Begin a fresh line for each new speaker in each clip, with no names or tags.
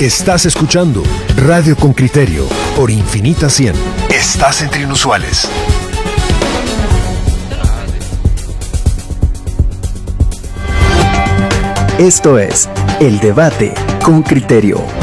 Estás escuchando Radio con Criterio por Infinita 100. Estás entre inusuales.
Esto es El Debate con Criterio.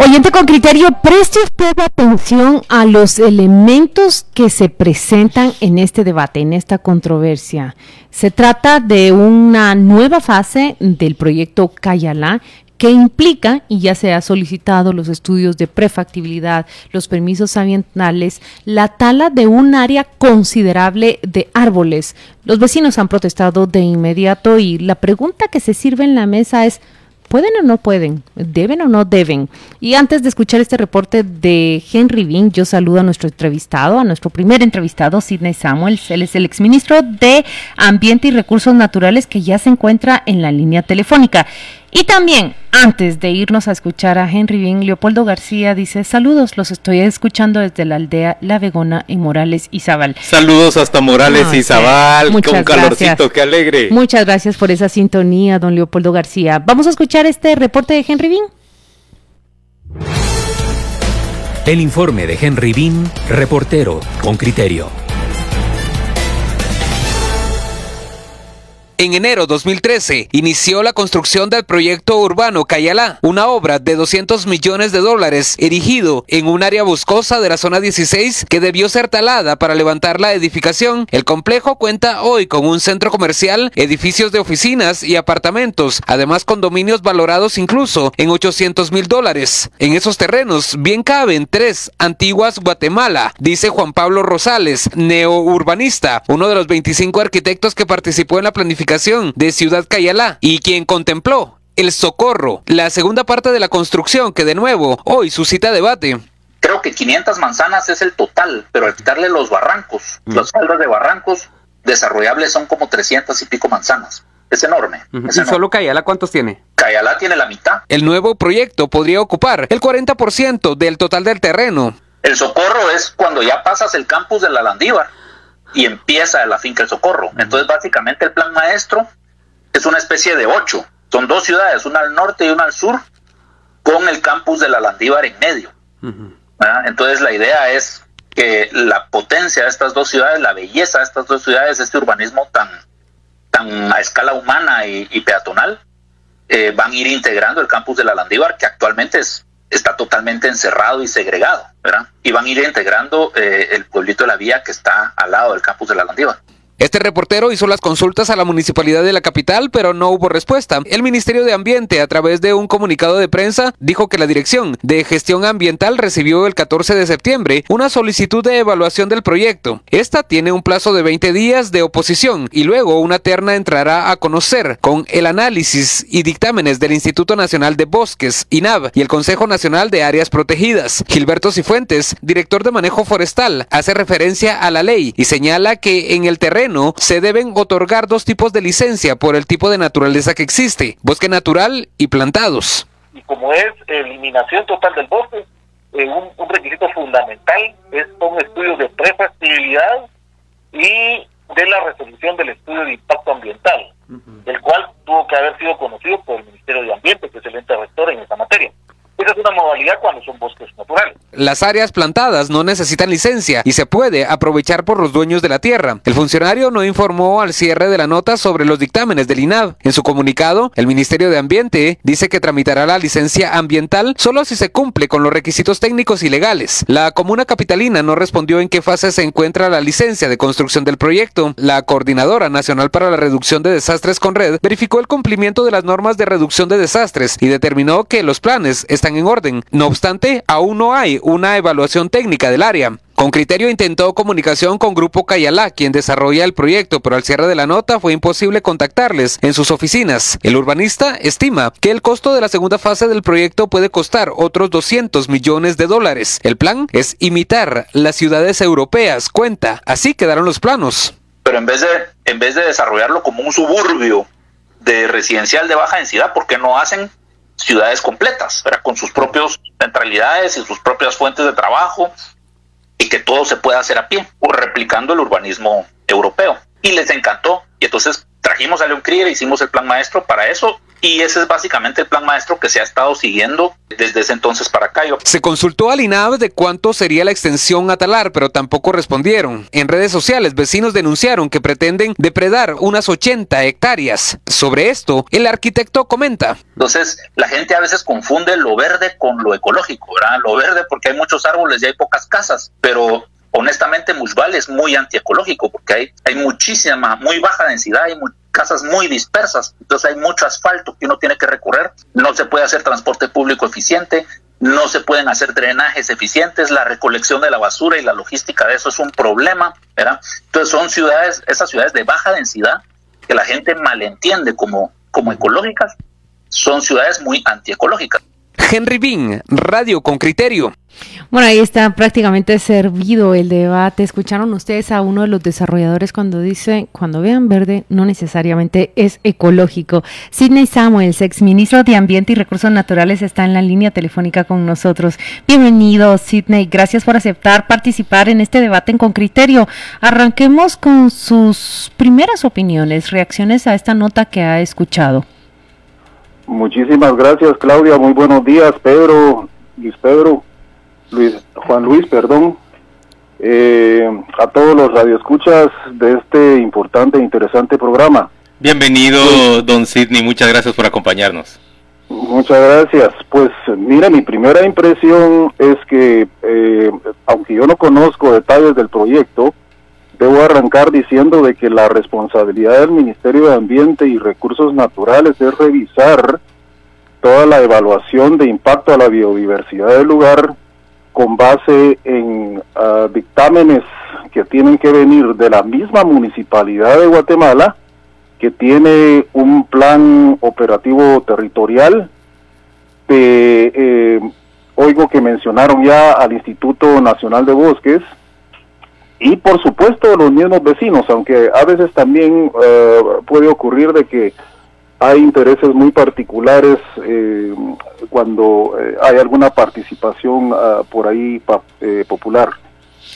Oyente con criterio, preste usted atención a los elementos que se presentan en este debate, en esta controversia. Se trata de una nueva fase del proyecto Cayalá que implica, y ya se ha solicitado los estudios de prefactibilidad, los permisos ambientales, la tala de un área considerable de árboles. Los vecinos han protestado de inmediato y la pregunta que se sirve en la mesa es, ¿Pueden o no pueden? ¿Deben o no deben? Y antes de escuchar este reporte de Henry Bean, yo saludo a nuestro entrevistado, a nuestro primer entrevistado, Sidney Samuels. Él es el exministro de Ambiente y Recursos Naturales que ya se encuentra en la línea telefónica. Y también, antes de irnos a escuchar a Henry Bien, Leopoldo García dice, saludos, los estoy escuchando desde la aldea La Vegona y Morales y Zabal.
Saludos hasta Morales y Zabal, con calorcito, qué alegre.
Muchas gracias por esa sintonía, don Leopoldo García. Vamos a escuchar este reporte de Henry Bien.
El informe de Henry Bean, reportero con criterio.
En enero 2013 inició la construcción del proyecto urbano Cayalá, una obra de 200 millones de dólares erigido en un área boscosa de la zona 16 que debió ser talada para levantar la edificación. El complejo cuenta hoy con un centro comercial, edificios de oficinas y apartamentos, además condominios valorados incluso en 800 mil dólares. En esos terrenos bien caben tres antiguas Guatemala, dice Juan Pablo Rosales, neourbanista, uno de los 25 arquitectos que participó en la planificación de Ciudad Cayalá y quien contempló el socorro, la segunda parte de la construcción que de nuevo hoy suscita debate.
Creo que 500 manzanas es el total, pero al quitarle los barrancos, mm. los faldas de barrancos desarrollables son como 300 y pico manzanas. Es enorme.
¿Y solo Cayala cuántos tiene?
Cayala tiene la mitad.
El nuevo proyecto podría ocupar el 40% del total del terreno.
El socorro es cuando ya pasas el campus de la Landívar y empieza la finca El Socorro. Entonces, básicamente el plan maestro es una especie de ocho. Son dos ciudades, una al norte y una al sur, con el campus de la Landívar en medio. Entonces, la idea es que la potencia de estas dos ciudades, la belleza de estas dos ciudades, este urbanismo tan, tan a escala humana y, peatonal, eh, van a ir integrando el campus de la Landívar, que actualmente es está totalmente encerrado y segregado, ¿verdad? Y van a ir integrando eh, el pueblito de la vía que está al lado del campus de la Landiva.
Este reportero hizo las consultas a la municipalidad de la capital, pero no hubo respuesta. El Ministerio de Ambiente, a través de un comunicado de prensa, dijo que la Dirección de Gestión Ambiental recibió el 14 de septiembre una solicitud de evaluación del proyecto. Esta tiene un plazo de 20 días de oposición y luego una terna entrará a conocer con el análisis y dictámenes del Instituto Nacional de Bosques, INAB, y el Consejo Nacional de Áreas Protegidas. Gilberto Cifuentes, director de manejo forestal, hace referencia a la ley y señala que en el terreno se deben otorgar dos tipos de licencia por el tipo de naturaleza que existe, bosque natural y plantados.
Y como es eliminación total del bosque, eh, un, requisito fundamental es un estudio de prefactibilidad y de la resolución del estudio de impacto ambiental, el cual tuvo que haber sido conocido por el Ministerio de Ambiente, que es el ente rector en esta materia. Esa es una modalidad cuando son bosques naturales.
Las áreas plantadas no necesitan licencia y se puede aprovechar por los dueños de la tierra. El funcionario no informó al cierre de la nota sobre los dictámenes del INAV. En su comunicado, el Ministerio de Ambiente dice que tramitará la licencia ambiental solo si se cumple con los requisitos técnicos y legales. La comuna capitalina no respondió en qué fase se encuentra la licencia de construcción del proyecto. La Coordinadora Nacional para la Reducción de Desastres con Red verificó el cumplimiento de las normas de reducción de desastres y determinó que los planes están en orden. No obstante, aún no hay una evaluación técnica del área. Con criterio intentó comunicación con Grupo Cayalá, quien desarrolla el proyecto, pero al cierre de la nota fue imposible contactarles en sus oficinas. El urbanista estima que el costo de la segunda fase del proyecto puede costar otros 200 millones de dólares. El plan es imitar las ciudades europeas, cuenta. Así quedaron los planos.
Pero en vez de, en vez de desarrollarlo como un suburbio de residencial de baja densidad, ¿por qué no hacen ciudades completas, con sus propias centralidades y sus propias fuentes de trabajo y que todo se pueda hacer a pie, o replicando el urbanismo europeo. Y les encantó. Y entonces trajimos a León Krier, hicimos el plan maestro para eso y ese es básicamente el plan maestro que se ha estado siguiendo desde ese entonces para acá.
Se consultó al INAV de cuánto sería la extensión a talar, pero tampoco respondieron. En redes sociales, vecinos denunciaron que pretenden depredar unas 80 hectáreas. Sobre esto, el arquitecto comenta.
Entonces, la gente a veces confunde lo verde con lo ecológico, ¿verdad? Lo verde porque hay muchos árboles y hay pocas casas, pero honestamente Mushbal es muy antiecológico porque hay, hay muchísima, muy baja densidad, hay casas muy dispersas, entonces hay mucho asfalto que uno tiene que recorrer, no se puede hacer transporte público eficiente, no se pueden hacer drenajes eficientes, la recolección de la basura y la logística de eso es un problema. Entonces son ciudades, esas ciudades de baja densidad que la gente malentiende como, como ecológicas, son ciudades muy antiecológicas.
Henry Bean, Radio con Criterio.
Bueno, ahí está prácticamente servido el debate. Escucharon ustedes a uno de los desarrolladores cuando dice, cuando vean verde, no necesariamente es ecológico. Sidney Samuels, ex ministro de Ambiente y Recursos Naturales, está en la línea telefónica con nosotros. Bienvenido, Sidney. Gracias por aceptar participar en este debate en con criterio. Arranquemos con sus primeras opiniones, reacciones a esta nota que ha escuchado.
Muchísimas gracias, Claudia. Muy buenos días, Pedro, Luis Pedro. Luis, Juan Luis, perdón, eh, a todos los radioescuchas de este importante e interesante programa.
Bienvenido, don Sidney, muchas gracias por acompañarnos.
Muchas gracias. Pues mira, mi primera impresión es que, eh, aunque yo no conozco detalles del proyecto, debo arrancar diciendo de que la responsabilidad del Ministerio de Ambiente y Recursos Naturales es revisar toda la evaluación de impacto a la biodiversidad del lugar con base en ah, dictámenes que tienen que venir de la misma municipalidad de Guatemala, que tiene un plan operativo territorial. Eh, oigo que mencionaron ya al Instituto Nacional de Bosques y por supuesto los mismos vecinos, aunque a veces también eh, puede ocurrir de que hay intereses muy particulares eh, cuando eh, hay alguna participación ah, por ahí eh, popular.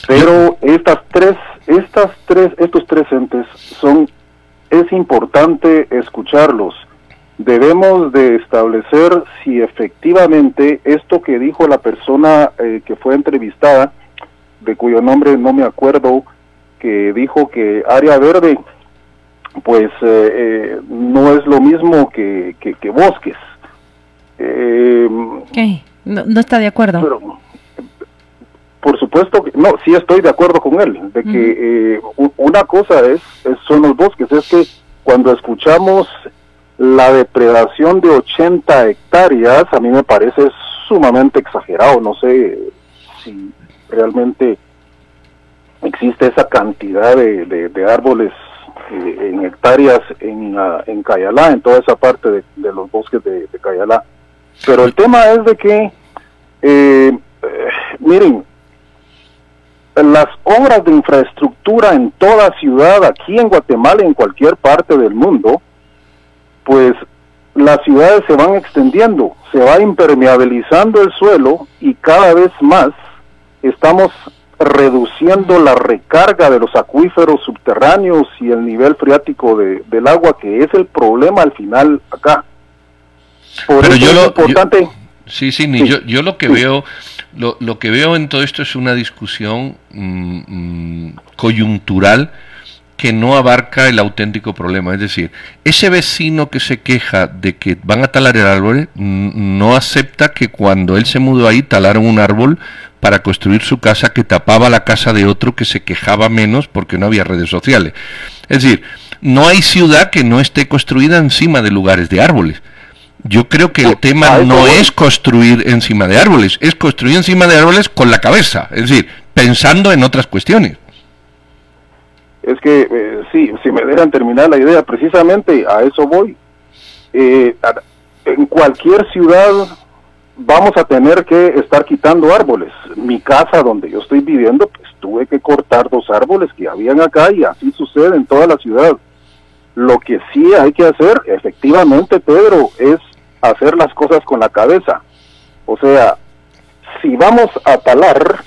Pero estas tres, estas tres, estos tres entes son, es importante escucharlos. Debemos de establecer si efectivamente esto que dijo la persona que fue entrevistada, de cuyo nombre no me acuerdo, que dijo que área verde pues eh, eh, no es lo mismo que, que, bosques.
Eh, no, está de acuerdo. Pero,
por supuesto que no, sí estoy de acuerdo con él, de que una cosa es, son los bosques, es que cuando escuchamos la depredación de 80 hectáreas, a mí me parece sumamente exagerado, no sé si realmente existe esa cantidad de, de árboles eh, en hectáreas en, en Cayalá, en toda esa parte de, los bosques de, Cayalá. Pero el tema es de que, eh, eh, miren, las obras de infraestructura en toda ciudad, aquí en Guatemala, en cualquier parte del mundo, pues las ciudades se van extendiendo, se va impermeabilizando el suelo y cada vez más estamos reduciendo la recarga de los acuíferos subterráneos y el nivel freático de, del agua, que es el problema al final acá.
Pero yo lo, importante. sí, sí, Yo, yo lo que veo, lo, lo, que veo en todo esto es una discusión mm, mm, coyuntural que no abarca el auténtico problema. Es decir, ese vecino que se queja de que van a talar el árbol, no acepta que cuando él se mudó ahí talaron un árbol para construir su casa que tapaba la casa de otro que se quejaba menos porque no había redes sociales. Es decir, no hay ciudad que no esté construida encima de lugares de árboles. Yo creo que el tema no es construir encima de árboles, es construir encima de árboles con la cabeza, es decir, pensando en otras cuestiones.
Es que, eh, sí, si me dejan terminar la idea, precisamente a eso voy. Eh, en cualquier ciudad vamos a tener que estar quitando árboles. Mi casa donde yo estoy viviendo, pues tuve que cortar dos árboles que habían acá y así sucede en toda la ciudad. Lo que sí hay que hacer, efectivamente, Pedro, es hacer las cosas con la cabeza. O sea, si vamos a talar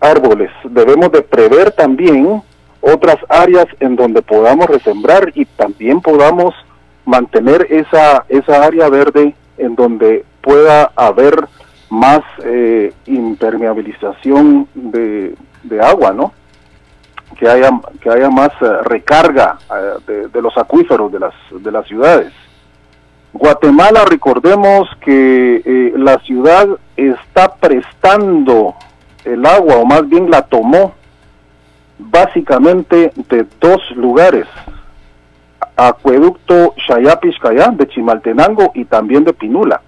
árboles, debemos de prever también otras áreas en donde podamos resembrar y también podamos mantener esa, esa área verde en donde pueda haber más eh, impermeabilización de, agua, ¿no? Que haya, que haya más eh, recarga de, de, los acuíferos de las, de las ciudades. Guatemala, recordemos que la ciudad está prestando el agua, o más bien la tomó, básicamente de dos lugares, acueducto Xayapixcayá de Chimaltenango y también de Pinula.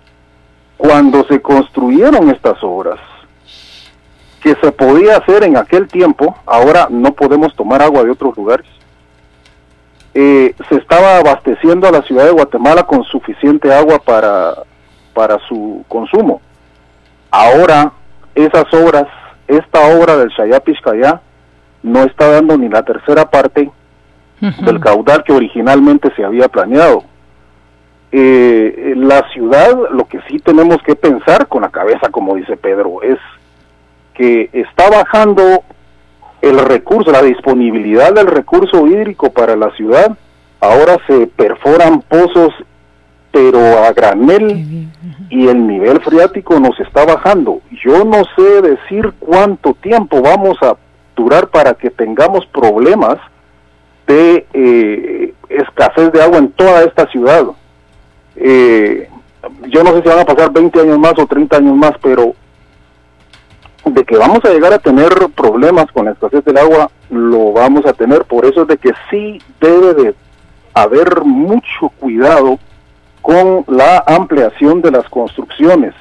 Cuando se construyeron estas obras, que se podía hacer en aquel tiempo, ahora no podemos tomar agua de otros lugares. Eh, se estaba abasteciendo a la ciudad de Guatemala con suficiente agua para, para su consumo. Ahora esas obras, esta obra del Xayapixcayá, no está dando ni la tercera parte del caudal que originalmente se había planeado. Eh, la ciudad, lo que sí tenemos que pensar con la cabeza, como dice Pedro, es que está bajando el recurso, la disponibilidad del recurso hídrico para la ciudad. Ahora se perforan pozos, pero a granel, y el nivel freático nos está bajando. Yo no sé decir cuánto tiempo vamos a durar para que tengamos problemas de eh, escasez de agua en toda esta ciudad. Eh, yo no sé si van a pasar 20 años más o 30 años más, pero de que vamos a llegar a tener problemas con la escasez del agua, lo vamos a tener. Por eso es de que sí debe de haber mucho cuidado con la ampliación de las construcciones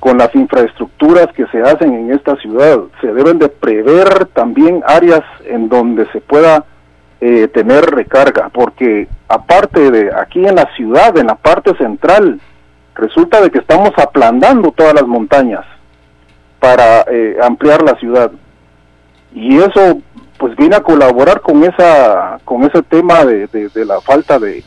con las infraestructuras que se hacen en esta ciudad. Se deben de prever también áreas en donde se pueda eh, tener recarga, porque aparte de aquí en la ciudad, en la parte central, resulta de que estamos aplandando todas las montañas para eh, ampliar la ciudad. Y eso pues viene a colaborar con esa con ese tema de la falta de,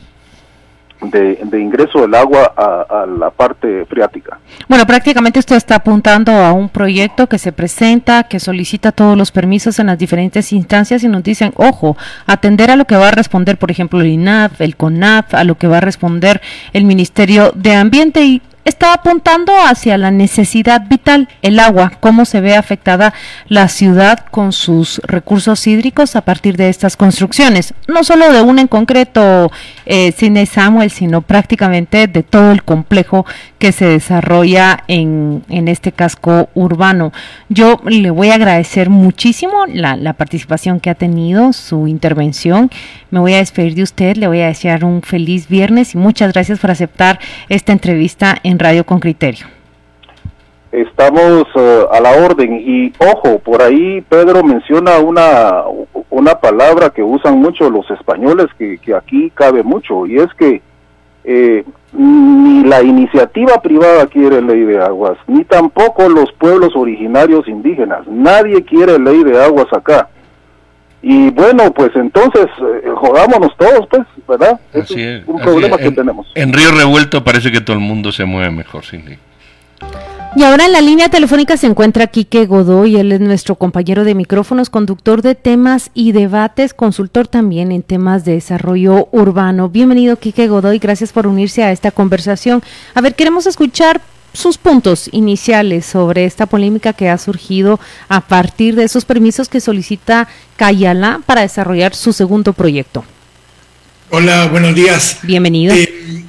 de, ingreso del agua a, la parte freática.
Bueno, prácticamente esto está apuntando a un proyecto que se presenta, que solicita todos los permisos en las diferentes instancias y nos dicen, ojo, atender a lo que va a responder, por ejemplo, el INAF, el CONAF, a lo que va a responder el Ministerio de Ambiente y está apuntando hacia la necesidad vital, el agua, cómo se ve afectada la ciudad con sus recursos hídricos a partir de estas construcciones. No solo de una en concreto, eh, Cine Samuel, sino prácticamente de todo el complejo que se desarrolla en, en este casco urbano. Yo le voy a agradecer muchísimo la, la participación que ha tenido, su intervención. Me voy a despedir de usted, le voy a desear un feliz viernes y muchas gracias por aceptar esta entrevista en Radio con Criterio.
Estamos eh, a la orden y ojo, por ahí Pedro menciona una, una palabra que usan mucho los españoles que, aquí cabe mucho y es que eh, ni la iniciativa privada quiere ley de aguas, ni tampoco los pueblos originarios indígenas. Nadie quiere ley de aguas acá. Y bueno, pues entonces eh, jodámonos todos, pues, ¿verdad?
Así es, un problema que tenemos. En Río Revuelto parece que todo el mundo se mueve mejor, Cindy.
Y ahora en la línea telefónica se encuentra Quique Godoy, él es nuestro compañero de micrófonos, conductor de temas y debates, consultor también en temas de desarrollo urbano. Bienvenido Quique Godoy, gracias por unirse a esta conversación. A ver, queremos escuchar sus puntos iniciales sobre esta polémica que ha surgido a partir de esos permisos que solicita Cayala para desarrollar su segundo proyecto.
Hola, buenos días.
Bienvenido. Eh,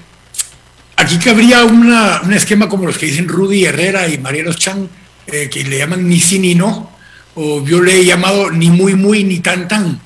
aquí cabría una, un esquema como los que dicen Rudy Herrera y Marielos Chan, eh, que le llaman ni sí ni no, o yo le he llamado ni muy muy ni tan tan.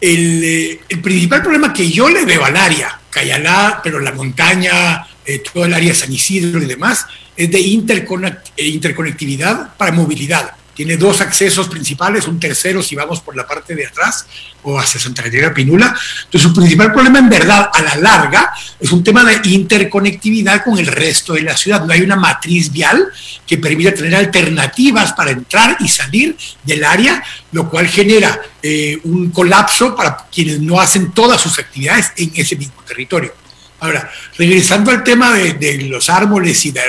El, eh, el principal problema que yo le veo al área, Cayalá, pero la montaña, todo el área San Isidro y demás, es de eh, interconectividad para movilidad. Tiene dos accesos principales, un tercero si vamos por la parte de atrás o hacia Santa Catarina Pinula. Entonces, su principal problema en verdad a la larga es un tema de interconectividad con el resto de la ciudad. No hay una matriz vial que permita tener alternativas para entrar y salir del área, lo cual genera eh, un colapso para quienes no hacen todas sus actividades en ese mismo territorio. Ahora, regresando al tema de, los árboles y de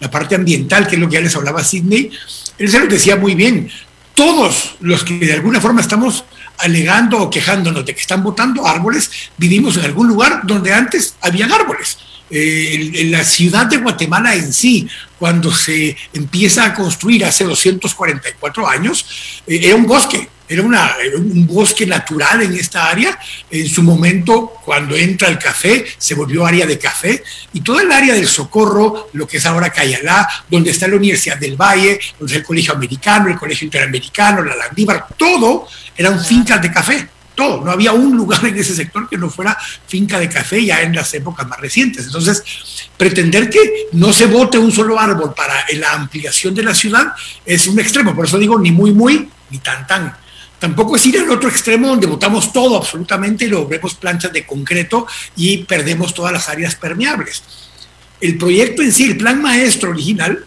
la, parte ambiental, que es lo que ya les hablaba Sidney, él se lo decía muy bien. Todos los que de alguna forma estamos alegando o quejándonos de que están botando árboles, vivimos en algún lugar donde antes habían árboles. Eh, en, la ciudad de Guatemala en sí, cuando se empieza a construir hace 244 años, eh, era un bosque, era, una, un bosque natural en esta área. En su momento, cuando entra el café, se volvió área de café. Y toda el área del Socorro, lo que es ahora Cayalá, donde está la Universidad del Valle, donde está el Colegio Americano, el Colegio Interamericano, la Landívar, todo eran fincas de café todo, no había un lugar en ese sector que no fuera finca de café ya en las épocas más recientes. Entonces, pretender que no se vote un solo árbol para la ampliación de la ciudad es un extremo, por eso digo ni muy muy ni tan tan. Tampoco es ir al otro extremo donde votamos todo absolutamente y lo vemos planchas de concreto y perdemos todas las áreas permeables. El proyecto en sí, el plan maestro original,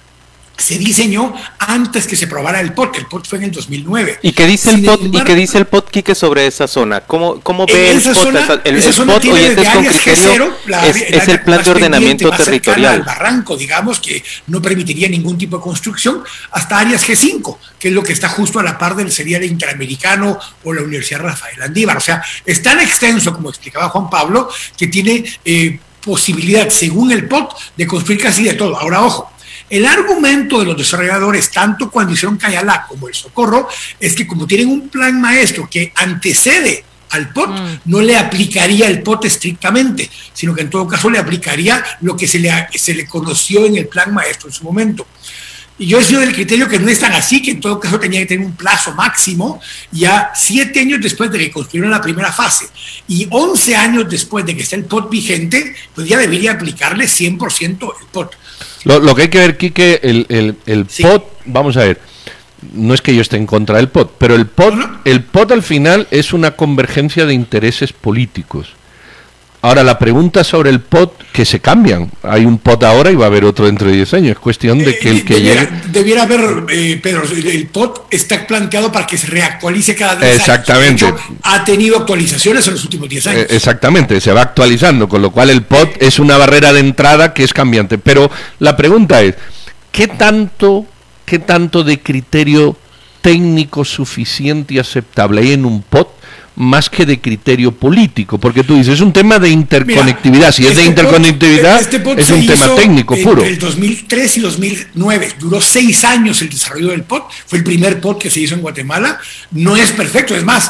se diseñó antes que se probara el POT, el POT fue en el 2009.
¿Y qué dice el POT, ¿y qué dice el POT, Quique, sobre esa zona? ¿Cómo, cómo ve el POT? el,
esa zona POT, tiene
es con criterio, es, el plan de ordenamiento territorial.
El barranco, digamos, que no permitiría ningún tipo de construcción, hasta áreas G5, que es lo que está justo a la par del sería el Interamericano o la Universidad Rafael Andívar. O sea, es tan extenso, como explicaba Juan Pablo, que tiene eh, posibilidad, según el POT, de construir casi de todo. Ahora, ojo, el argumento de los desarrolladores, tanto cuando hicieron Cayalá como el Socorro, es que como tienen un plan maestro que antecede al POT, mm. no le aplicaría el POT estrictamente, sino que en todo caso le aplicaría lo que se le, se le conoció en el plan maestro en su momento. Y yo he sido del criterio que no es tan así, que en todo caso tenía que tener un plazo máximo, ya siete años después de que construyeron la primera fase y once años después de que esté el POT vigente, pues ya debería aplicarle 100% el POT.
Lo, que hay que ver, Quique, el, el, el POT, vamos a ver, no es que yo esté en contra del POT, pero el POT, el POT al final es una convergencia de intereses políticos. Ahora, la pregunta sobre el POT, que se cambian. Hay un POT ahora y va a haber otro dentro de 10 años. Es cuestión de que el que
debiera,
llegue...
Debiera haber, eh, Pedro, el POT está planteado para que se reactualice cada 10
Exactamente.
ha tenido actualizaciones en los últimos 10 años.
Eh, exactamente, se va actualizando, con lo cual el POT es una barrera de entrada que es cambiante. Pero la pregunta es, ¿qué tanto, qué tanto de criterio técnico suficiente y aceptable hay en un POT más que de criterio político, porque tú dices, es un tema de interconectividad, si es de este interconectividad, este es un tema técnico puro.
Entre el 2003 y 2009, duró seis años el desarrollo del POT, fue el primer POT que se hizo en Guatemala, no es perfecto, es más,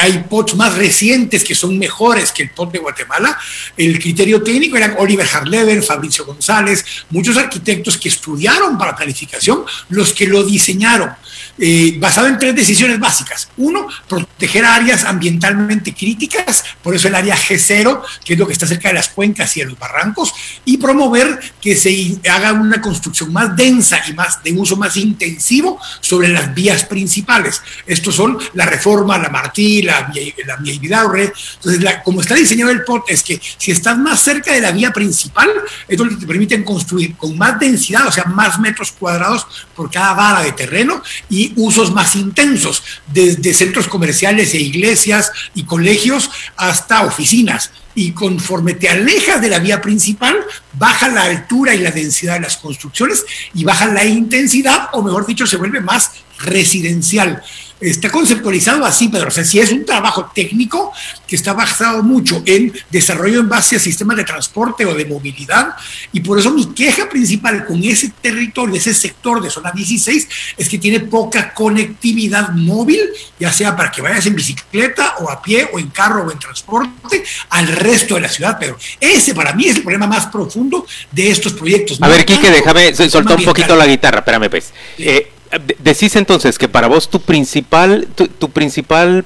hay POTs más recientes que son mejores que el POT de Guatemala, el criterio técnico eran Oliver Harlever, Fabricio González, muchos arquitectos que estudiaron para planificación, los que lo diseñaron, eh, basado en tres decisiones básicas. Uno, proteger áreas ambientalmente críticas, por eso el área G0, que es lo que está cerca de las cuencas y de los barrancos, y promover que se haga una construcción más densa y más de uso más intensivo sobre las vías principales. Estos son la Reforma, la Martí, la la vía Vidaurre. Entonces, como está diseñado el POT, es que si estás más cerca de la vía principal, es donde te permiten construir con más densidad, o sea, más metros cuadrados por cada vara de terreno y usos más intensos, desde centros comerciales e iglesias y colegios hasta oficinas. Y conforme te alejas de la vía principal, baja la altura y la densidad de las construcciones y baja la intensidad, o mejor dicho, se vuelve más residencial está conceptualizado así, Pedro. O sea, si es un trabajo técnico que está basado mucho en desarrollo en base a sistemas de transporte o de movilidad. Y por eso mi queja principal con ese territorio, ese sector de zona 16, es que tiene poca conectividad móvil, ya sea para que vayas en bicicleta o a pie o en carro o en transporte al resto de la ciudad, Pedro. Ese para mí es el problema más profundo de estos proyectos.
A ver, Quique, déjame soltar un poquito la guitarra, espérame pues. Eh, decís entonces que para vos tu principal, tu, principal,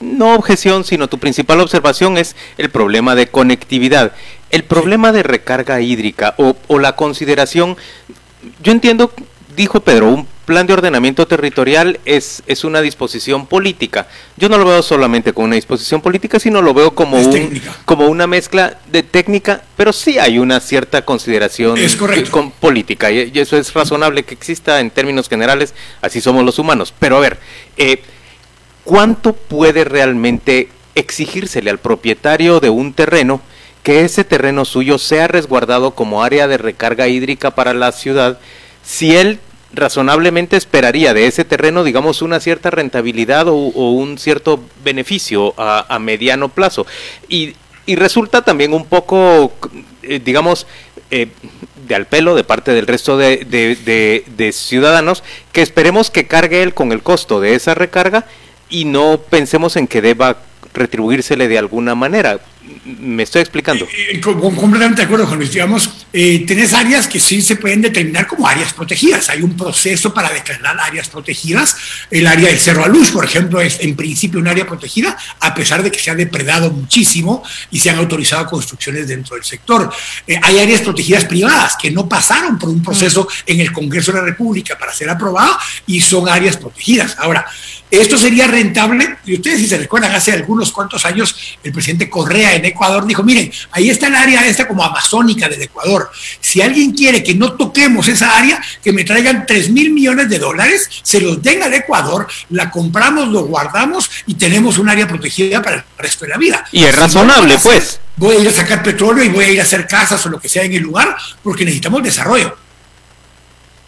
no objeción, sino tu principal observación es el problema de conectividad. El problema de recarga hídrica o, o la consideración, yo entiendo dijo Pedro, un plan de ordenamiento territorial es, es una disposición política. Yo no lo veo solamente como una disposición política, sino lo veo como, un, como una mezcla de técnica, pero sí hay una cierta consideración con política, y, eso es razonable que exista en términos generales, así somos los humanos. Pero a ver, eh, ¿cuánto puede realmente exigírsele al propietario de un terreno que ese terreno suyo sea resguardado como área de recarga hídrica para la ciudad si él razonablemente esperaría de ese terreno, digamos, una cierta rentabilidad o, un cierto beneficio a, mediano plazo. Y, resulta también un poco, eh, digamos, eh, de al pelo de parte del resto de, de, ciudadanos, que esperemos que cargue él con el costo de esa recarga y no pensemos en que deba retribuírsele de alguna manera. ¿Me estoy explicando?
Eh, eh, completamente de acuerdo, Juan Luis. Digamos, eh, áreas que sí se pueden determinar como áreas protegidas. Hay un proceso para declarar áreas protegidas. El área del Cerro Luz, por ejemplo, es en principio un área protegida, a pesar de que se ha depredado muchísimo y se han autorizado construcciones dentro del sector. hay áreas protegidas privadas que no pasaron por un proceso en el Congreso de la República para ser aprobadas y son áreas protegidas. Ahora, esto sería rentable, y ustedes si se recuerdan, hace algunos cuantos años el presidente Correa en Ecuador dijo, miren, ahí está el área esta como amazónica del Ecuador. Si alguien quiere que no toquemos esa área, que me traigan 3 mil millones de dólares, se los den al Ecuador, la compramos, lo guardamos y tenemos un área protegida para el resto de la vida.
Y es razonable, pues.
Voy a ir a sacar petróleo y voy a ir a hacer casas o lo que sea en el lugar, porque necesitamos desarrollo.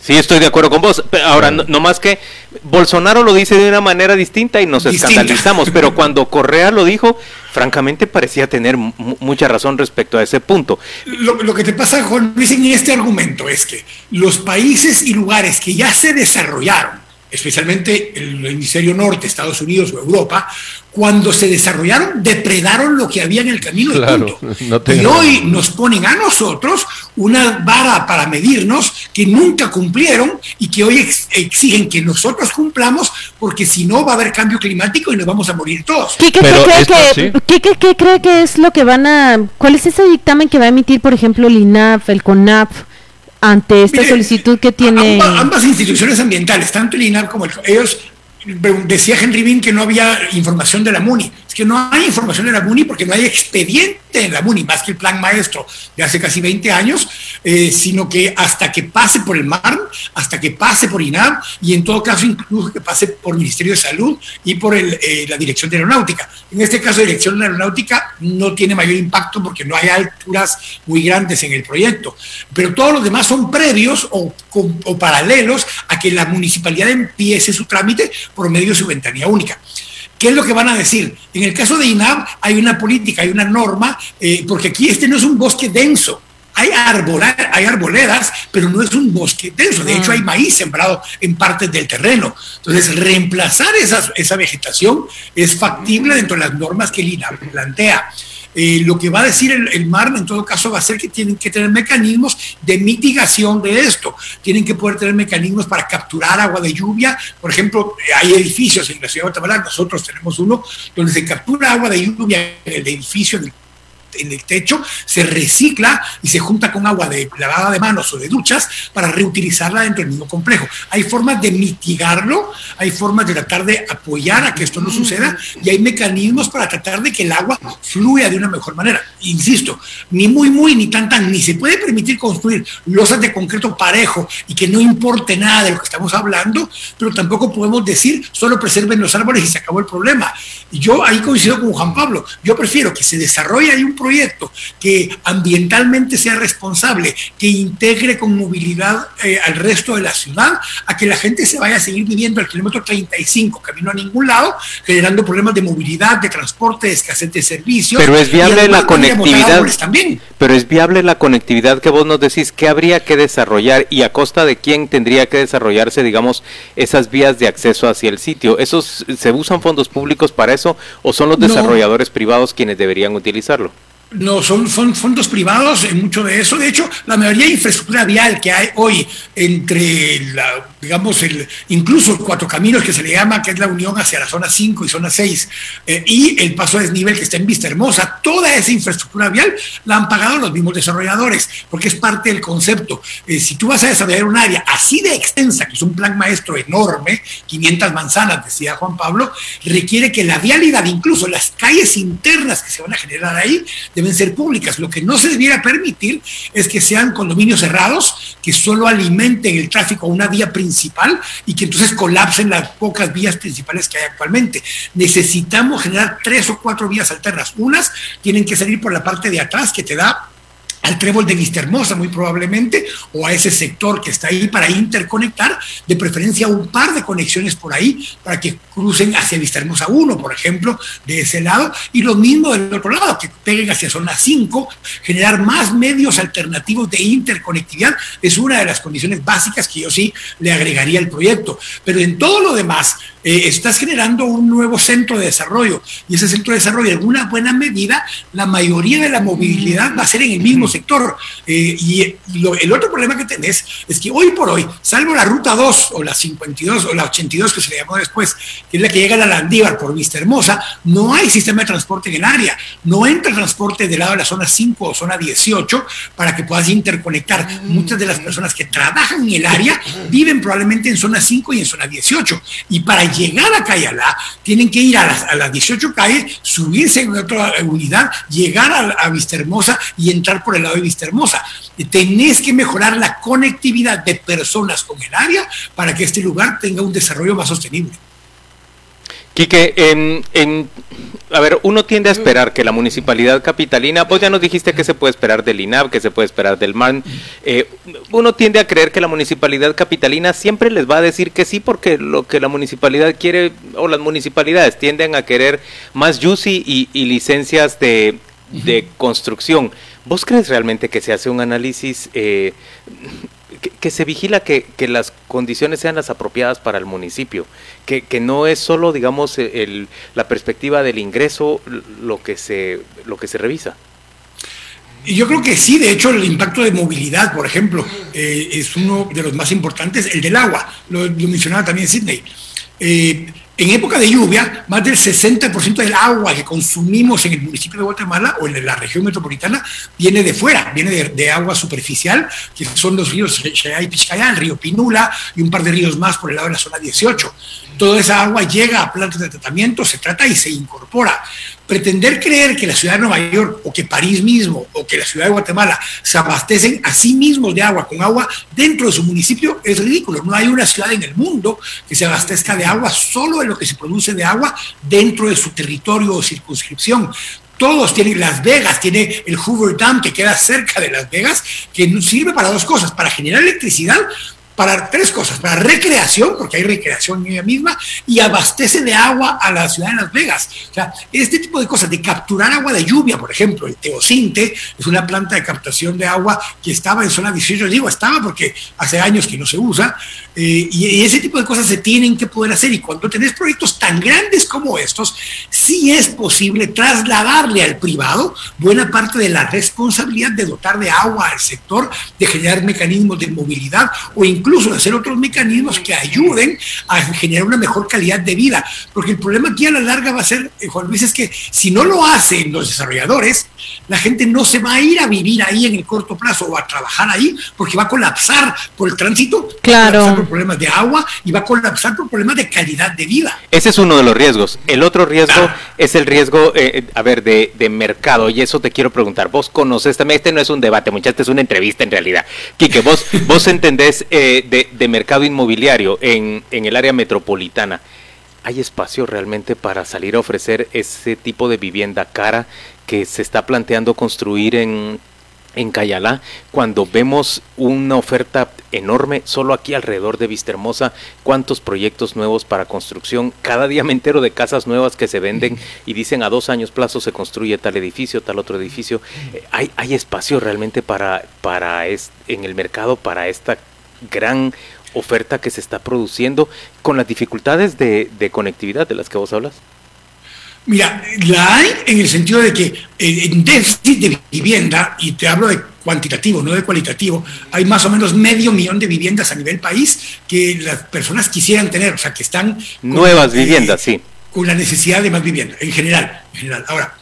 Sí, estoy de acuerdo con vos. Ahora, no, más que Bolsonaro lo dice de una manera distinta y nos escandalizamos, pero cuando Correa lo dijo, francamente parecía tener mucha razón respecto a ese punto.
Lo, lo, que te pasa, Juan Luis, en este argumento es que los países y lugares que ya se desarrollaron, especialmente el hemisferio norte, Estados Unidos o Europa, cuando se desarrollaron, depredaron lo que había en el camino de punto. y hoy nos ponen a nosotros una vara para medirnos que nunca cumplieron y que hoy exigen que nosotros cumplamos porque si no va a haber cambio climático y nos vamos a morir todos.
¿Qué, cree, que, es lo que van a... ¿Cuál es ese dictamen que va a emitir, por ejemplo, el INAF, el CONAF? Ante esta solicitud que tiene...
Ambas, instituciones ambientales, tanto el INAF como el, ellos decía Henry Bean que no había información de la MUNI. Es que no hay información de la MUNI porque no hay expediente en la MUNI, más que el plan maestro de hace casi 20 años, eh, sino que hasta que pase por el MAR, hasta que pase por INAM y en todo caso incluso que pase por Ministerio de Salud y por eh, la Dirección de Aeronáutica. En este caso, la Dirección de Aeronáutica no tiene mayor impacto porque no hay alturas muy grandes en el proyecto, pero todos los demás son previos o, o paralelos a que la municipalidad empiece su trámite por medio de su ventanilla única. ¿Qué es lo que van a decir? En el caso de INAB hay una política, hay una norma, eh, porque aquí este no es un bosque denso. Hay, hay arboledas, pero no es un bosque denso. De hecho, hay maíz sembrado en partes del terreno. Entonces, reemplazar esa, esa vegetación es factible dentro de las normas que el INAB plantea. Eh, lo que va a decir el, MAR en todo caso va a ser que tienen que tener mecanismos de mitigación de esto. Tienen que poder tener mecanismos para capturar agua de lluvia. Por ejemplo, hay edificios en la ciudad de Guatemala, nosotros tenemos uno donde se captura agua de lluvia en el edificio, en en el techo, se recicla y se junta con agua de lavada de manos o de duchas para reutilizarla dentro del mismo complejo. Hay formas de mitigarlo, hay formas de tratar de apoyar a que esto no suceda y hay mecanismos para tratar de que el agua fluya de una mejor manera. Insisto, ni muy, muy, ni tan, tan, ni se puede permitir construir losas de concreto parejo y que no importe nada de lo que estamos hablando, pero tampoco podemos decir solo preserven los árboles y se acabó el problema. Y yo ahí coincido con Juan Pablo, yo prefiero que se desarrolle ahí un proyecto que ambientalmente sea responsable, que integre con movilidad eh, al resto de la ciudad, a que la gente se vaya a seguir viviendo al kilómetro 35, camino a ningún lado, generando problemas de movilidad, de transporte, de escasez de servicios.
Pero es viable la conectividad. También. Pero es viable la conectividad que vos nos decís, que habría que desarrollar y a costa de quién tendría que desarrollarse, digamos, esas vías de acceso hacia el sitio. ¿Esos se usan fondos públicos para eso o son los desarrolladores privados quienes deberían utilizarlo?
No, son, fondos privados en mucho de eso. De hecho, la mayoría de infraestructura vial que hay hoy entre, la, digamos, el, incluso cuatro caminos que se le llama, que es la unión hacia la zona 5 y zona 6, eh, y el paso a desnivel que está en Vista Hermosa, toda esa infraestructura vial la han pagado los mismos desarrolladores, porque es parte del concepto. Eh, si tú vas a desarrollar un área así de extensa, que es un plan maestro enorme, 500 manzanas, decía Juan Pablo, requiere que la vialidad, incluso las calles internas que se van a generar ahí, deben ser públicas. Lo que no se debiera permitir es que sean condominios cerrados, que solo alimenten el tráfico a una vía principal y que entonces colapsen las pocas vías principales que hay actualmente. Necesitamos generar tres o cuatro vías alternas. Unas tienen que salir por la parte de atrás que te da al trébol de Vistahermosa muy probablemente, o a ese sector que está ahí para interconectar, de preferencia un par de conexiones por ahí para que crucen hacia Vistahermosa 1, por ejemplo, de ese lado, y lo mismo del otro lado, que peguen hacia zona 5, generar más medios alternativos de interconectividad es una de las condiciones básicas que yo sí le agregaría al proyecto. Pero en todo lo demás, eh, estás generando un nuevo centro de desarrollo y ese centro de desarrollo en una buena medida la mayoría de la movilidad va a ser en el mismo sector. Eh, y el otro problema que tenés es que hoy por hoy salvo la ruta 2 o la 52 o la 82 que se le llamó después que es la que llega a la Landívar por Vista Hermosa no hay sistema de transporte en el área. No entra transporte del lado de la zona 5 o zona 18 para que puedas interconectar. Muchas de las personas que trabajan en el área viven probablemente en zona 5 y en zona 18 y para llegar a Cayalá, tienen que ir a las, a las 18 calles, subirse en otra unidad, llegar a, a Vistahermosa y entrar por el lado de Vistahermosa. Tenés que mejorar la conectividad de personas con el área para que este lugar tenga un desarrollo más sostenible.
Quique, en, a ver, uno tiende a esperar que la municipalidad capitalina, vos ya nos dijiste que se puede esperar del INAP, que se puede esperar del MAN, eh, uno tiende a creer que la municipalidad capitalina siempre les va a decir que sí porque lo que la municipalidad quiere, o las municipalidades tienden a querer más juicy y, licencias de, de construcción. ¿Vos crees realmente que se hace un análisis eh, que, se vigila que, las condiciones sean las apropiadas para el municipio, que, no es solo, digamos, el, la perspectiva del ingreso lo que se, lo que se revisa.
Yo creo que sí, de hecho el impacto de movilidad, por ejemplo, eh, es uno de los más importantes, el del agua, lo, mencionaba también Sidney. Eh, en época de lluvia, más del 60% del agua que consumimos en el municipio de Guatemala o en la región metropolitana viene de fuera, viene de, agua superficial, que son los ríos Xayay y Pichcayán, el río Pinula y un par de ríos más por el lado de la zona 18. Toda esa agua llega a plantas de tratamiento, se trata y se incorpora pretender creer que la ciudad de Nueva York o que París mismo o que la ciudad de Guatemala se abastecen a sí mismos de agua con agua dentro de su municipio es ridículo. No hay una ciudad en el mundo que se abastezca de agua solo en lo que se produce de agua dentro de su territorio o circunscripción todos tienen Las Vegas, tiene el Hoover Dam que queda cerca de Las Vegas, que sirve para dos cosas, para generar electricidad, para tres cosas, para recreación, porque hay recreación en ella misma, y abastece de agua a la ciudad de Las Vegas. O sea, este tipo de cosas, de capturar agua de lluvia, por ejemplo, el teocinte es una planta de captación de agua que estaba en zona 18, digo, estaba porque hace años que no se usa, eh, y, ese tipo de cosas se tienen que poder hacer, y cuando tenés proyectos tan grandes como estos, sí es posible trasladarle al privado buena parte de la responsabilidad de dotar de agua al sector, de generar mecanismos de movilidad o incluso incluso hacer otros mecanismos que ayuden a generar una mejor calidad de vida. Porque el problema aquí a la larga va a ser, eh, Juan Luis, es que si no lo hacen los desarrolladores, la gente no se va a ir a vivir ahí en el corto plazo o a trabajar ahí porque va a colapsar por el tránsito,
claro.
va a colapsar por problemas de agua y va a colapsar por problemas de calidad de vida.
Ese es uno de los riesgos. El otro riesgo ah. es el riesgo, eh, a ver, de, de, mercado. Y eso te quiero preguntar. Vos conoces también, este no es un debate, muchachos, es una entrevista en realidad. Quique, vos, vos entendés eh, de, mercado inmobiliario en, en el área metropolitana, ¿hay espacio realmente para salir a ofrecer ese tipo de vivienda cara que se está planteando construir en, en Cayalá, cuando vemos una oferta enorme solo aquí alrededor de Vistahermosa, cuántos proyectos nuevos para construcción, cada día me entero de casas nuevas que se venden y dicen a dos años plazo se construye tal edificio, tal otro edificio. ¿Hay, hay espacio realmente para, para en el mercado para esta gran oferta que se está produciendo con las dificultades de, conectividad de las que vos hablas?
Mira, la hay en el sentido de que eh, en déficit de vivienda, y te hablo de cuantitativo, no de cualitativo, hay más o menos medio millón de viviendas a nivel país que las personas quisieran tener, o sea, que están...
Nuevas viviendas, sí.
Con la necesidad de más vivienda, en general. En general. Ahora,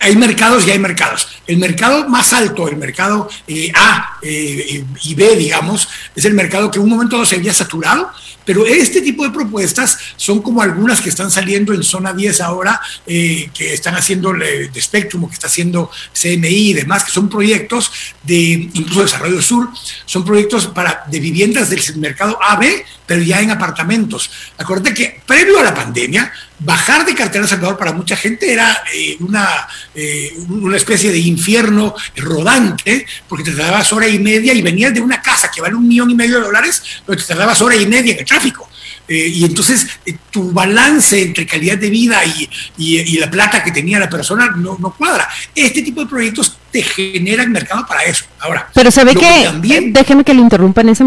hay mercados y hay mercados. El mercado más alto, el mercado eh, A eh, y B, digamos, es el mercado que en un momento se había saturado, pero este tipo de propuestas son como algunas que están saliendo en zona 10 ahora, eh, que están haciendo de Spectrum, que está haciendo CMI y demás, que son proyectos de incluso Desarrollo Sur, son proyectos para, de viviendas del mercado AB, pero ya en apartamentos. Acuérdate que previo a la pandemia, bajar de Cartera Salvador para mucha gente era eh, una, eh, una especie de infierno rodante, porque te tardabas hora y media y venías de una casa que vale un millón y medio de dólares, pero te tardabas hora y media en el tráfico. Eh, y entonces tu balance entre calidad de vida y, y, la plata que tenía la persona no, no, cuadra. Este tipo de proyectos te generan mercado para eso. Ahora,
pero sabe que, déjeme que le interrumpa en ese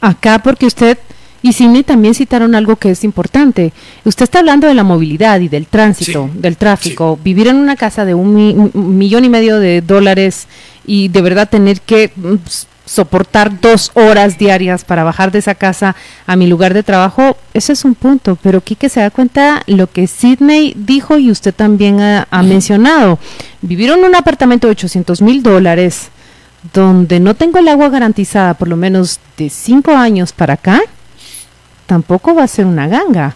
acá porque usted y Sidney también citaron algo que es importante. Usted está hablando de la movilidad y del tránsito, del tráfico. Vivir en una casa de un, millón y medio de dólares y de verdad tener que mm, soportar dos horas diarias para bajar de esa casa a mi lugar de trabajo, ese es un punto. Pero Quique se da cuenta lo que Sidney dijo y usted también ha, ha mencionado. Vivir en un apartamento de 800 mil dólares donde no tengo el agua garantizada por lo menos de cinco años para acá, tampoco va a ser una ganga.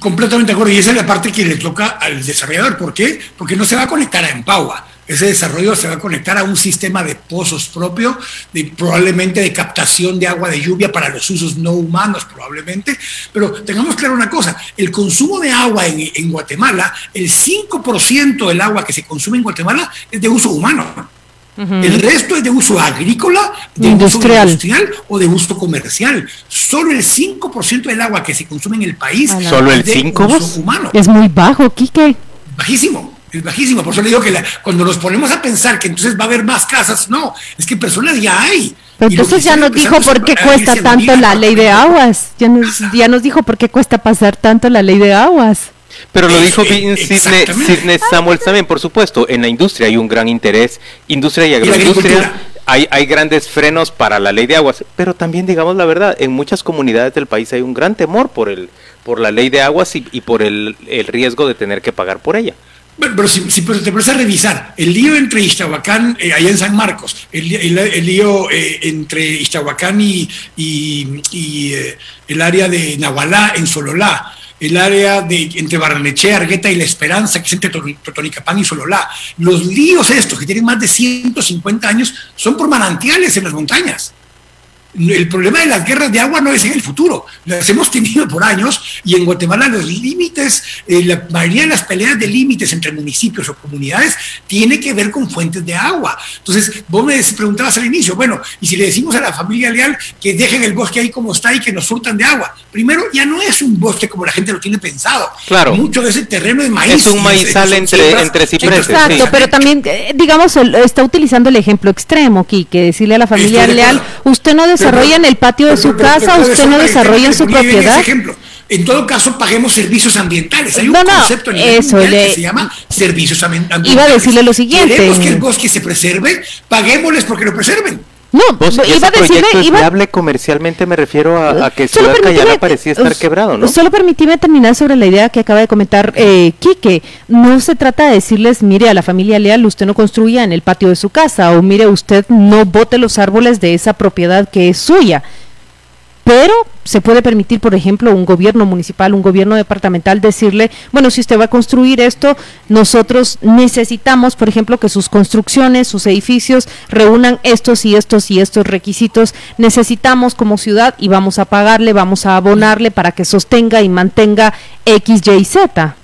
Completamente de acuerdo, y esa es la parte que le toca al desarrollador. ¿Por qué? Porque no se va a conectar a Empower. Ese desarrollo se va a conectar a un sistema de pozos propio, de, probablemente de captación de agua de lluvia para los usos no humanos, probablemente. Pero tengamos claro una cosa, el consumo de agua en, en Guatemala, el 5% del agua que se consume en Guatemala es de uso humano. El resto es de uso agrícola, de industrial. uso industrial o de uso comercial. Solo el 5% del agua que se consume en el país
¿Solo el
es
de uso
humano. Es muy bajo, Quique.
Bajísimo. Es bajísimo, por eso le digo que cuando nos ponemos a pensar que entonces va a haber más casas, no, es que personas ya hay.
Pero entonces ya nos dijo por qué cuesta tanto la ley de aguas, ya nos, ya nos dijo por qué cuesta pasar tanto la ley de aguas.
Pero lo dijo Sidney, Samuel también, por supuesto. En la industria hay un gran interés, industria y agroindustria. hay, hay grandes frenos para la ley de aguas, pero también digamos la verdad, en muchas comunidades del país hay un gran temor por el por la ley de aguas y, por el, riesgo de tener que pagar por ella.
pero si, te pones a revisar, el lío entre Iztahuacán, eh, allá en San Marcos, el, lío eh, entre Iztahuacán y, y, eh, el área de Nahualá en Sololá, el área de entre Barranechea, Argueta y La Esperanza, que es entre Totonicapán y Sololá. Los líos estos, que tienen más de 150 años, son por manantiales en las montañas el problema de las guerras de agua no es en el futuro, las hemos tenido por años y en Guatemala los límites, eh, la mayoría de las peleas de límites entre municipios o comunidades tiene que ver con fuentes de agua. Entonces, vos me preguntabas al inicio, bueno, y si le decimos a la familia leal que dejen el bosque ahí como está y que nos surtan de agua, primero ya no es un bosque como la gente lo tiene pensado.
Claro.
Mucho de ese terreno es maíz.
Es un maizal entre, entre cipreses.
Exacto, pero también, eh, digamos, está utilizando el ejemplo extremo que decirle a la familia leal, usted no desarrolla en el patio de su casa, usted no desarrolla en su propiedad.
ejemplo. En todo caso, paguemos servicios ambientales. Hay un concepto en el eso, que se llama servicios ambientales.
Iba a decirle lo siguiente.
Queremos que el bosque se preserve, paguémosles porque lo preserven.
No, iba a decirle, es viable comercialmente, me refiero a, que Ciudad Cayala parecía estar quebrado, ¿no?
Solo permíteme terminar sobre la idea que acaba de comentar eh, Quique. No se trata de decirles, mire, a la familia leal usted no construya en el patio de su casa, o mire, usted no bote los árboles de esa propiedad que es suya pero se puede permitir, por ejemplo, un gobierno municipal, un gobierno departamental decirle, bueno, si usted va a construir esto, nosotros necesitamos, por ejemplo, que sus construcciones, sus edificios reúnan estos y estos y estos requisitos. Necesitamos como ciudad y vamos a pagarle, vamos a abonarle para que sostenga y mantenga X, Y, Z.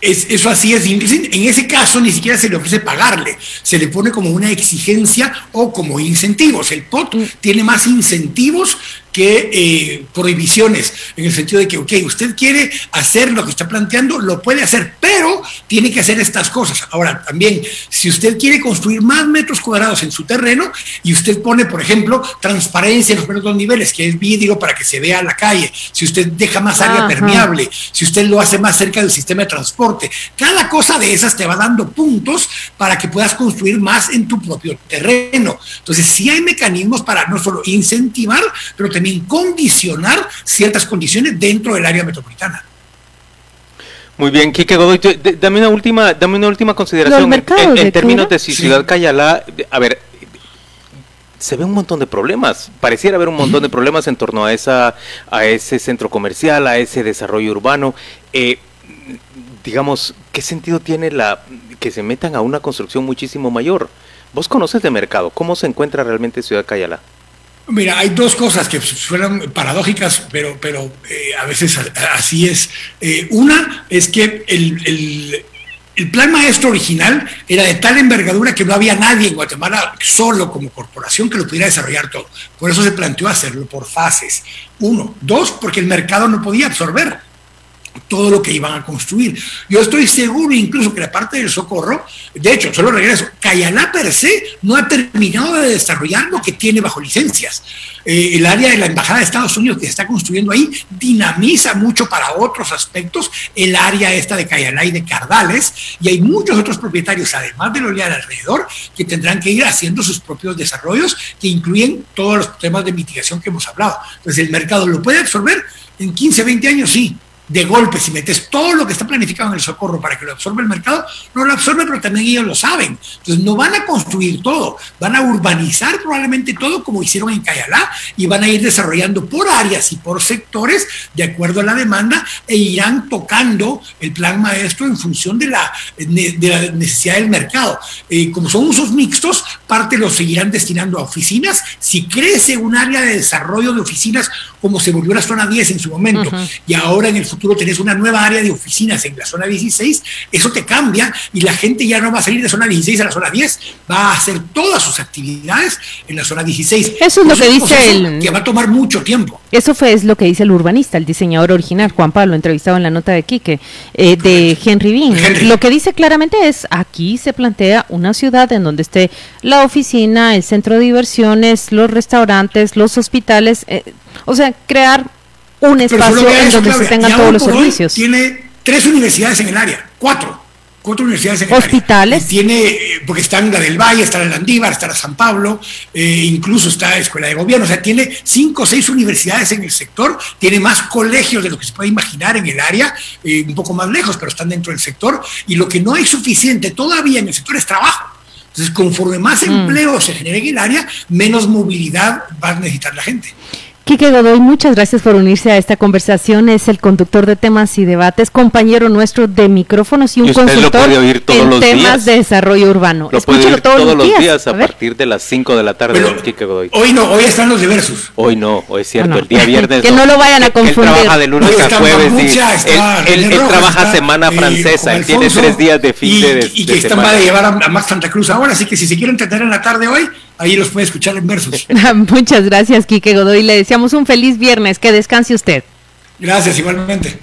Es, eso así es. En ese caso ni siquiera se le ofrece pagarle, se le pone como una exigencia o como incentivos. El POT mm. tiene más incentivos que eh, prohibiciones, en el sentido de que, ok, usted quiere hacer lo que está planteando, lo puede hacer, pero tiene que hacer estas cosas. Ahora, también, si usted quiere construir más metros cuadrados en su terreno y usted pone, por ejemplo, transparencia en los primeros dos niveles, que es vidrio para que se vea la calle, si usted deja más área permeable, si usted lo hace más cerca del sistema de transporte, cada cosa de esas te va dando puntos para que puedas construir más en tu propio terreno. Entonces, sí hay mecanismos para no solo incentivar, pero también condicionar ciertas condiciones dentro del área metropolitana.
Muy bien, Quique Godoy, dame una última, dame una última consideración en, términos de si Ciudad Cayala, a ver, se ve un montón de problemas, pareciera haber un montón de problemas en torno a esa, a ese centro comercial, a ese desarrollo urbano. Eh, digamos, ¿qué sentido tiene la que se metan a una construcción muchísimo mayor? Vos conoces de mercado, ¿cómo se encuentra realmente Ciudad Cayala?
Mira, hay dos cosas que suenan paradójicas, pero, pero eh, a veces así es. Eh, una es que el, el, plan maestro original era de tal envergadura que no había nadie en Guatemala solo como corporación que lo pudiera desarrollar todo. Por eso se planteó hacerlo por fases. Uno. Dos, porque el mercado no podía absorber todo lo que iban a construir. Yo estoy seguro incluso que la parte del socorro, de hecho, solo regreso, Cayalá per se no ha terminado de desarrollar lo que tiene bajo licencias. Eh, el área de la Embajada de Estados Unidos que está construyendo ahí dinamiza mucho para otros aspectos el área esta de Cayalá y de Cardales, y hay muchos otros propietarios, además de lo de alrededor, que tendrán que ir haciendo sus propios desarrollos que incluyen todos los temas de mitigación que hemos hablado. Entonces, el mercado lo puede absorber en 15, 20 años, sí, de golpe, si metes todo lo que está planificado en el socorro para que lo absorba el mercado, no lo absorbe, pero también ellos lo saben. Entonces no van a construir todo, van a urbanizar probablemente todo como hicieron en Cayalá y van a ir desarrollando por áreas y por sectores de acuerdo a la demanda e irán tocando el plan maestro en función de la, de la necesidad del mercado. Eh, como son usos mixtos, parte los seguirán destinando a oficinas. Si crece un área de desarrollo de oficinas como se volvió la zona 10 en su momento y ahora en el futuro tú tenés una nueva área de oficinas en la zona 16, eso te cambia y la gente ya no va a salir de zona 16 a la zona 10, va a hacer todas sus actividades en la zona 16.
Eso es lo que dice el...
Que va a tomar mucho tiempo.
Eso fue es lo que dice el urbanista, el diseñador original, Juan Pablo, entrevistado en la nota de Quique, eh, de Henry Bean. Lo que dice claramente es, aquí se plantea una ciudad en donde esté la oficina, el centro de diversiones, los restaurantes, los hospitales, eh, o sea, crear un espacio en donde se tengan todos los servicios.
Tiene tres universidades en el área, cuatro. Cuatro universidades en el
Hospitales.
Tiene, eh, porque está en la del Valle, está la Landívar, está la San Pablo, eh, incluso está la Escuela de Gobierno. O sea, tiene cinco o seis universidades en el sector, tiene más colegios de lo que se puede imaginar en el área, eh, un poco más lejos, pero están dentro del sector. Y lo que no hay suficiente todavía en el sector es trabajo. Entonces, conforme más mm. empleo se genere en el área, menos movilidad va a necesitar la gente.
Quique Godoy, muchas gracias por unirse a esta conversación. Es el conductor de temas y debates, compañero nuestro de micrófonos y un consultor en temas de desarrollo urbano.
Lo puede oír todos, los días, a, partir de las 5 de la tarde. Quique Godoy.
Hoy no, hoy están los diversos.
Hoy no, hoy es cierto, el día viernes.
que no, lo vayan a confundir.
Él trabaja de lunes a jueves. y él, trabaja semana eh, francesa, él tiene tres días de fin de,
Y que están va a llevar a, Max Santa Cruz ahora, así que si se quieren tener en la tarde hoy, ahí los puede escuchar en versos.
Muchas gracias, Quique Godoy. Le deseamos un feliz viernes. Que descanse usted.
Gracias, igualmente.